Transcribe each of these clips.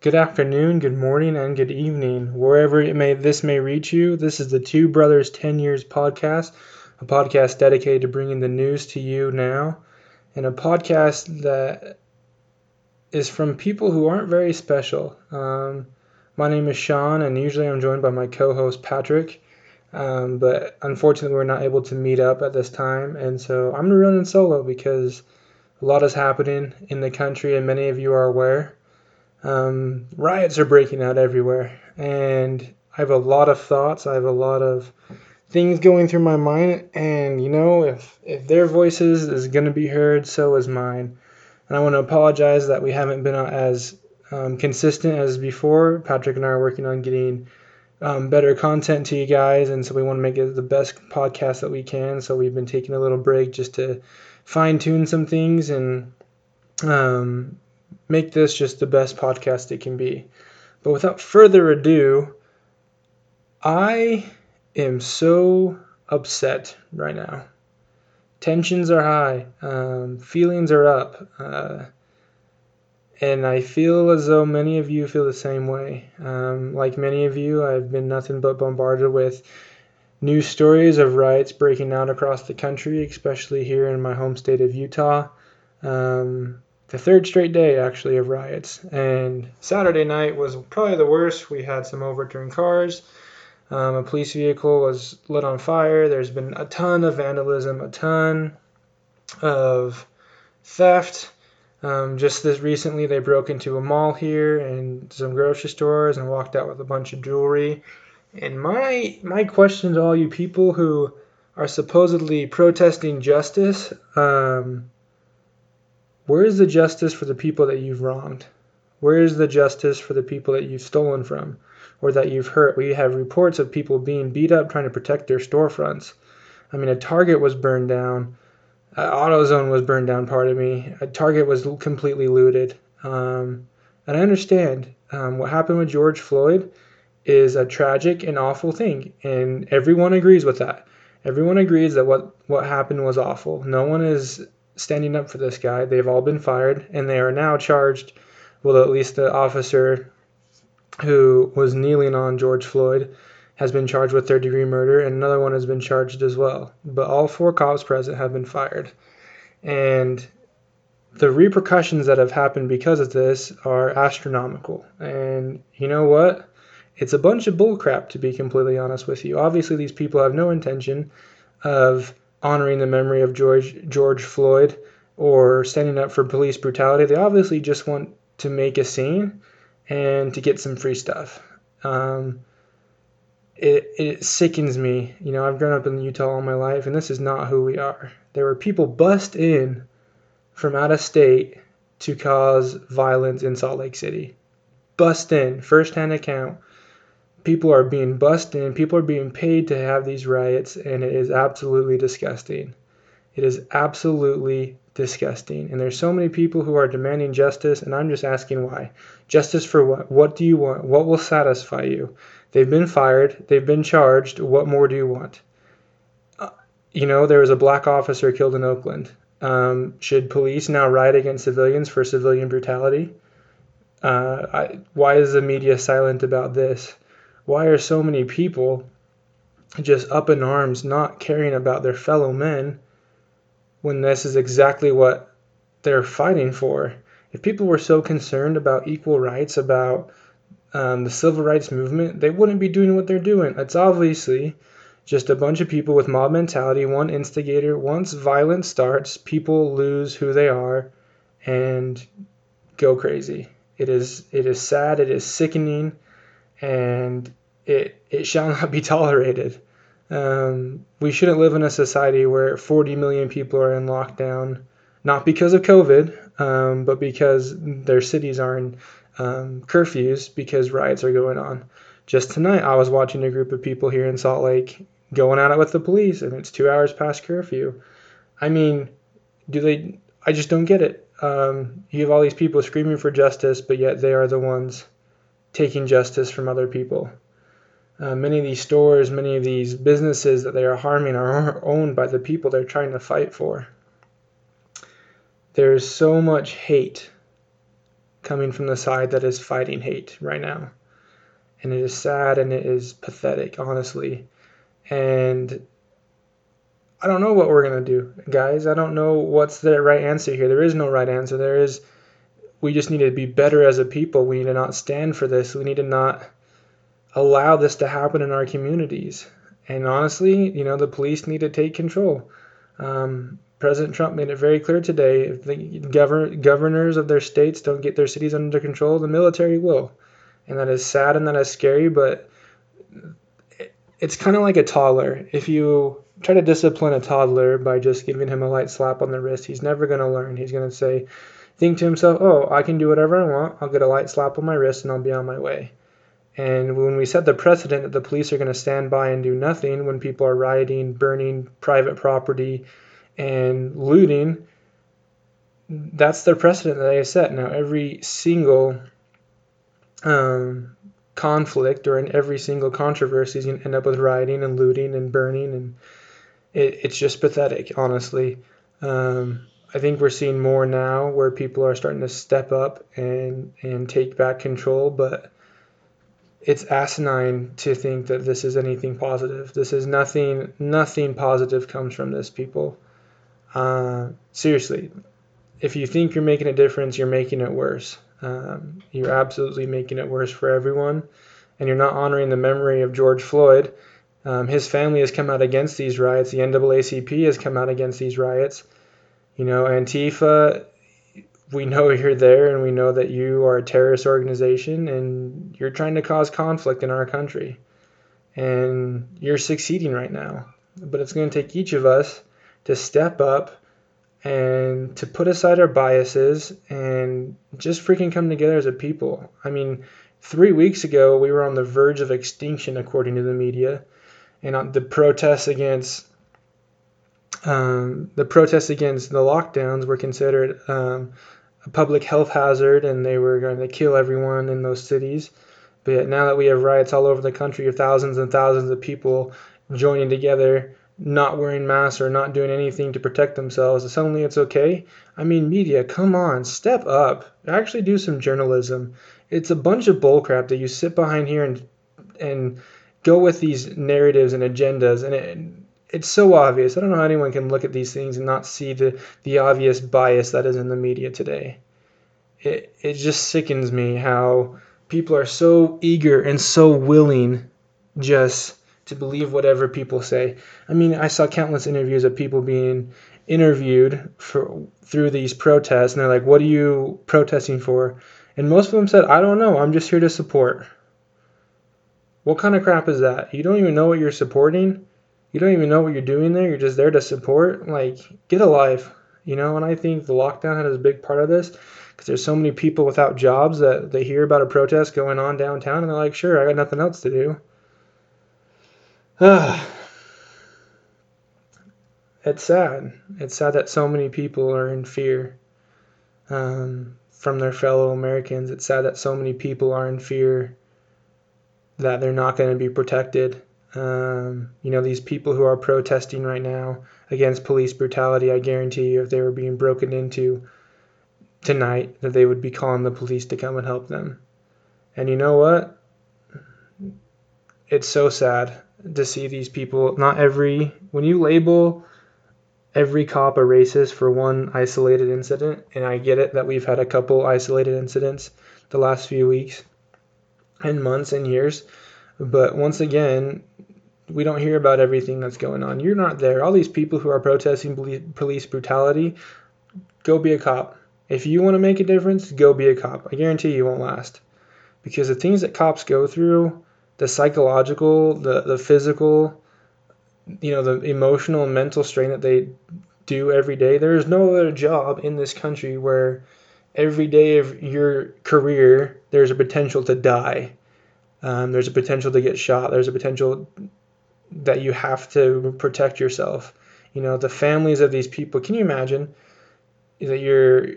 Good afternoon, good morning, and good evening, wherever it may this may reach you. This is the Two Brothers Ten Years podcast, a podcast dedicated to bringing the news to you now, and a podcast that is from people who aren't very special. Um, my name is Sean, and usually I'm joined by my co-host Patrick. Um, but unfortunately, we're not able to meet up at this time, and so I'm running solo because a lot is happening in the country, and many of you are aware. Um, riots are breaking out everywhere, and I have a lot of thoughts. I have a lot of things going through my mind, and you know, if if their voices is going to be heard, so is mine. And I want to apologize that we haven't been as um, consistent as before. Patrick and I are working on getting um, better content to you guys, and so we want to make it the best podcast that we can. So we've been taking a little break just to fine tune some things and um, make this just the best podcast it can be. But without further ado, I am so upset right now. Tensions are high, um, feelings are up. Uh, and I feel as though many of you feel the same way. Um, like many of you, I've been nothing but bombarded with news stories of riots breaking out across the country, especially here in my home state of Utah. Um, the third straight day, actually, of riots. And Saturday night was probably the worst. We had some overturned cars. Um, a police vehicle was lit on fire. There's been a ton of vandalism, a ton of theft. Um, just this recently, they broke into a mall here and some grocery stores and walked out with a bunch of jewelry. And my my question to all you people who are supposedly protesting justice, um, where is the justice for the people that you've wronged? Where is the justice for the people that you've stolen from or that you've hurt? We have reports of people being beat up trying to protect their storefronts. I mean, a Target was burned down uh, AutoZone was burned down. Part of me. A Target was completely looted. Um, and I understand um, what happened with George Floyd is a tragic and awful thing, and everyone agrees with that. Everyone agrees that what what happened was awful. No one is standing up for this guy. They've all been fired, and they are now charged. Well, at least the officer who was kneeling on George Floyd has been charged with third degree murder, and another one has been charged as well. But all four cops present have been fired. And the repercussions that have happened because of this are astronomical. And you know what? It's a bunch of bullcrap, to be completely honest with you. Obviously, these people have no intention of honoring the memory of George, George Floyd or standing up for police brutality. They obviously just want to make a scene and to get some free stuff. Um, it, it sickens me. You know, I've grown up in Utah all my life, and this is not who we are. There were people bust in from out of state to cause violence in Salt Lake City. Bust in, first hand account. People are being bust in, people are being paid to have these riots, and it is absolutely disgusting. It is absolutely disgusting. And there's so many people who are demanding justice, and I'm just asking why. Justice for what? What do you want? What will satisfy you? They've been fired. They've been charged. What more do you want? Uh, you know, there was a black officer killed in Oakland. Um, should police now riot against civilians for civilian brutality? Uh, I, why is the media silent about this? Why are so many people just up in arms, not caring about their fellow men, when this is exactly what they're fighting for? If people were so concerned about equal rights, about um, the civil rights movement, they wouldn't be doing what they're doing. It's obviously just a bunch of people with mob mentality, one instigator. Once violence starts, people lose who they are and go crazy. It is it is sad, it is sickening, and it it shall not be tolerated. Um, we shouldn't live in a society where 40 million people are in lockdown, not because of COVID, um, but because their cities are in um, curfews because riots are going on. Just tonight, I was watching a group of people here in Salt Lake going at it with the police, and it's two hours past curfew. I mean, do they? I just don't get it. Um, you have all these people screaming for justice, but yet they are the ones taking justice from other people. Uh, many of these stores, many of these businesses that they are harming are owned by the people they're trying to fight for. There is so much hate coming from the side that is fighting hate right now. And it is sad and it is pathetic, honestly. And I don't know what we're going to do, guys. I don't know what's the right answer here. There is no right answer. There is, we just need to be better as a people. We need to not stand for this. We need to not allow this to happen in our communities. And honestly, you know, the police need to take control. Um, President Trump made it very clear today if the govern- governors of their states don't get their cities under control, the military will. And that is sad and that is scary, but it's kind of like a toddler. If you try to discipline a toddler by just giving him a light slap on the wrist, he's never going to learn. He's going to say, think to himself, oh, I can do whatever I want. I'll get a light slap on my wrist and I'll be on my way. And when we set the precedent that the police are going to stand by and do nothing when people are rioting, burning private property, and looting, that's the precedent that they set. Now, every single um, conflict or in every single controversy is going to end up with rioting and looting and burning, and it, it's just pathetic, honestly. Um, I think we're seeing more now where people are starting to step up and and take back control, but it's asinine to think that this is anything positive. This is nothing. Nothing positive comes from this, people. Uh, seriously, if you think you're making a difference, you're making it worse. Um, you're absolutely making it worse for everyone, and you're not honoring the memory of George Floyd. Um, his family has come out against these riots. The NAACP has come out against these riots. You know, Antifa we know you're there and we know that you are a terrorist organization and you're trying to cause conflict in our country. And you're succeeding right now. But it's going to take each of us to step up and to put aside our biases and just freaking come together as a people. I mean, three weeks ago, we were on the verge of extinction, according to the media. And the protests against um, the protests against the lockdowns were considered um, a public health hazard and they were going to kill everyone in those cities. But yet now that we have riots all over the country of thousands and thousands of people joining together, not wearing masks or not doing anything to protect themselves, suddenly it's okay. I mean, media, come on, step up. Actually do some journalism. It's a bunch of bullcrap that you sit behind here and and go with these narratives and agendas and it, it's so obvious. I don't know how anyone can look at these things and not see the, the obvious bias that is in the media today. It, it just sickens me how people are so eager and so willing just to believe whatever people say. I mean, I saw countless interviews of people being interviewed for through these protests and they're like, "What are you protesting for?" And most of them said, "I don't know. I'm just here to support." What kind of crap is that? You don't even know what you're supporting? You don't even know what you're doing there. You're just there to support. Like, get a life, you know. And I think the lockdown had a big part of this because there's so many people without jobs that they hear about a protest going on downtown and they're like, sure, I got nothing else to do. it's sad. It's sad that so many people are in fear um, from their fellow Americans. It's sad that so many people are in fear that they're not going to be protected um, you know, these people who are protesting right now against police brutality, I guarantee you, if they were being broken into tonight, that they would be calling the police to come and help them. And you know what? It's so sad to see these people. Not every, when you label every cop a racist for one isolated incident, and I get it that we've had a couple isolated incidents the last few weeks and months and years. But once again, we don't hear about everything that's going on. You're not there. All these people who are protesting police brutality, go be a cop. If you want to make a difference, go be a cop. I guarantee you won't last. Because the things that cops go through, the psychological, the, the physical, you know, the emotional and mental strain that they do every day, there is no other job in this country where every day of your career there's a potential to die. Um, there's a potential to get shot. There's a potential that you have to protect yourself. You know, the families of these people. Can you imagine that your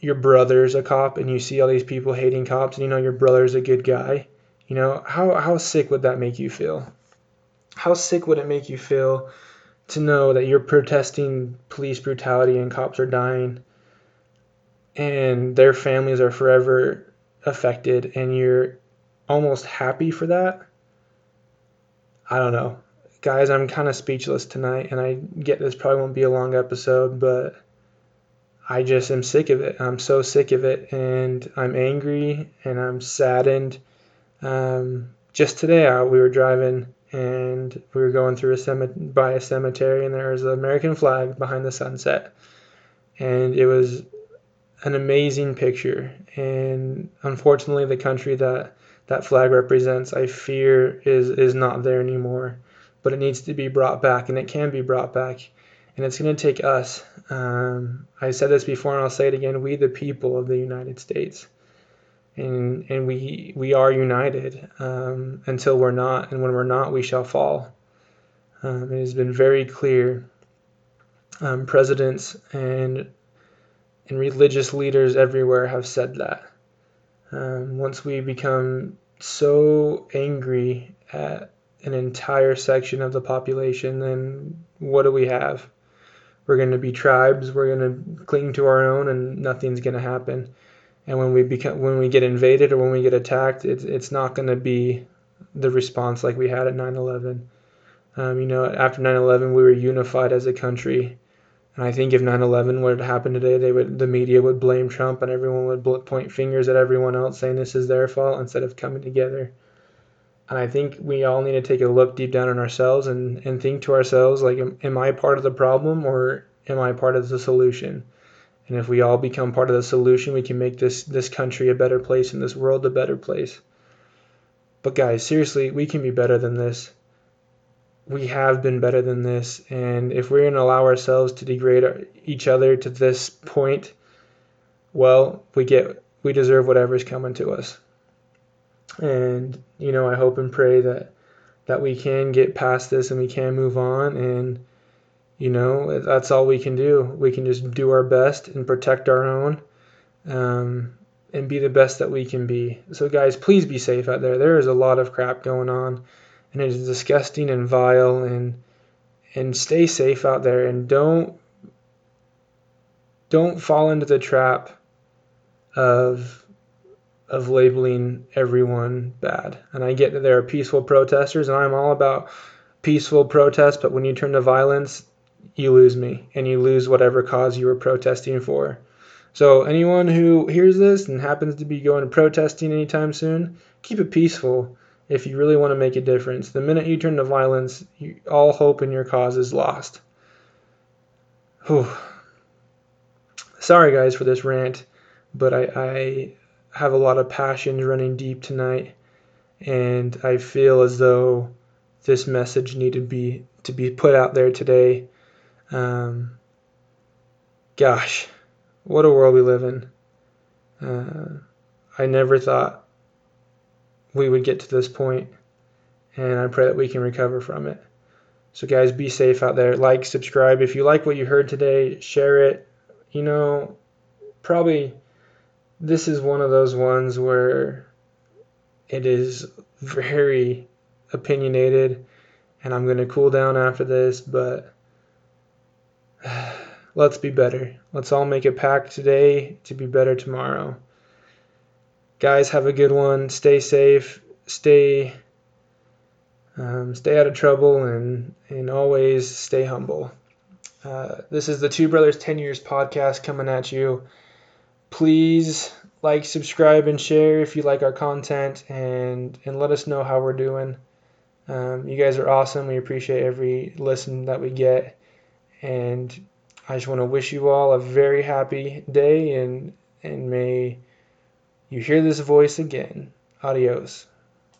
your brother's a cop and you see all these people hating cops and you know your brother's a good guy? You know, how how sick would that make you feel? How sick would it make you feel to know that you're protesting police brutality and cops are dying? and their families are forever affected and you're almost happy for that. I don't know. Guys, I'm kind of speechless tonight, and I get this probably won't be a long episode, but I just am sick of it. I'm so sick of it, and I'm angry and I'm saddened. Um, just today, we were driving and we were going through a cemetery by a cemetery, and there was an American flag behind the sunset, and it was an amazing picture. And unfortunately, the country that that flag represents, I fear, is is not there anymore but it needs to be brought back, and it can be brought back. And it's going to take us. Um, I said this before, and I'll say it again. We, the people of the United States, and and we we are united um, until we're not, and when we're not, we shall fall. Um, it has been very clear. Um, presidents and and religious leaders everywhere have said that. Um, once we become so angry at an entire section of the population, then what do we have? We're going to be tribes. We're going to cling to our own, and nothing's going to happen. And when we become, when we get invaded or when we get attacked, it's it's not going to be the response like we had at 9/11. Um, you know, after 9/11, we were unified as a country, and I think if 9/11 would have happened today, they would the media would blame Trump and everyone would point fingers at everyone else, saying this is their fault instead of coming together. And I think we all need to take a look deep down in ourselves and, and think to ourselves, like, am, am I part of the problem or am I part of the solution? And if we all become part of the solution, we can make this, this country a better place and this world a better place. But guys, seriously, we can be better than this. We have been better than this. And if we're going to allow ourselves to degrade our, each other to this point, well, we get we deserve whatever's coming to us. And you know I hope and pray that that we can get past this and we can move on. And you know that's all we can do. We can just do our best and protect our own um, and be the best that we can be. So guys please be safe out there. There is a lot of crap going on and it is disgusting and vile and and stay safe out there and don't don't fall into the trap of of labeling everyone bad. And I get that there are peaceful protesters, and I'm all about peaceful protest, but when you turn to violence, you lose me, and you lose whatever cause you were protesting for. So, anyone who hears this and happens to be going to protesting anytime soon, keep it peaceful if you really want to make a difference. The minute you turn to violence, you, all hope in your cause is lost. Whew. Sorry, guys, for this rant, but I, I have a lot of passions running deep tonight, and I feel as though this message needed to be to be put out there today. Um, gosh, what a world we live in. Uh, I never thought we would get to this point, and I pray that we can recover from it. So, guys, be safe out there. Like, subscribe. If you like what you heard today, share it. You know, probably this is one of those ones where it is very opinionated and I'm going to cool down after this, but let's be better. Let's all make a pact today to be better tomorrow. Guys, have a good one. Stay safe. Stay um, stay out of trouble and and always stay humble. Uh, this is the Two Brothers 10 Years podcast coming at you please like, subscribe, and share if you like our content, and and let us know how we're doing. Um, you guys are awesome. We appreciate every listen that we get, and I just want to wish you all a very happy day, and and may you hear this voice again. Adios.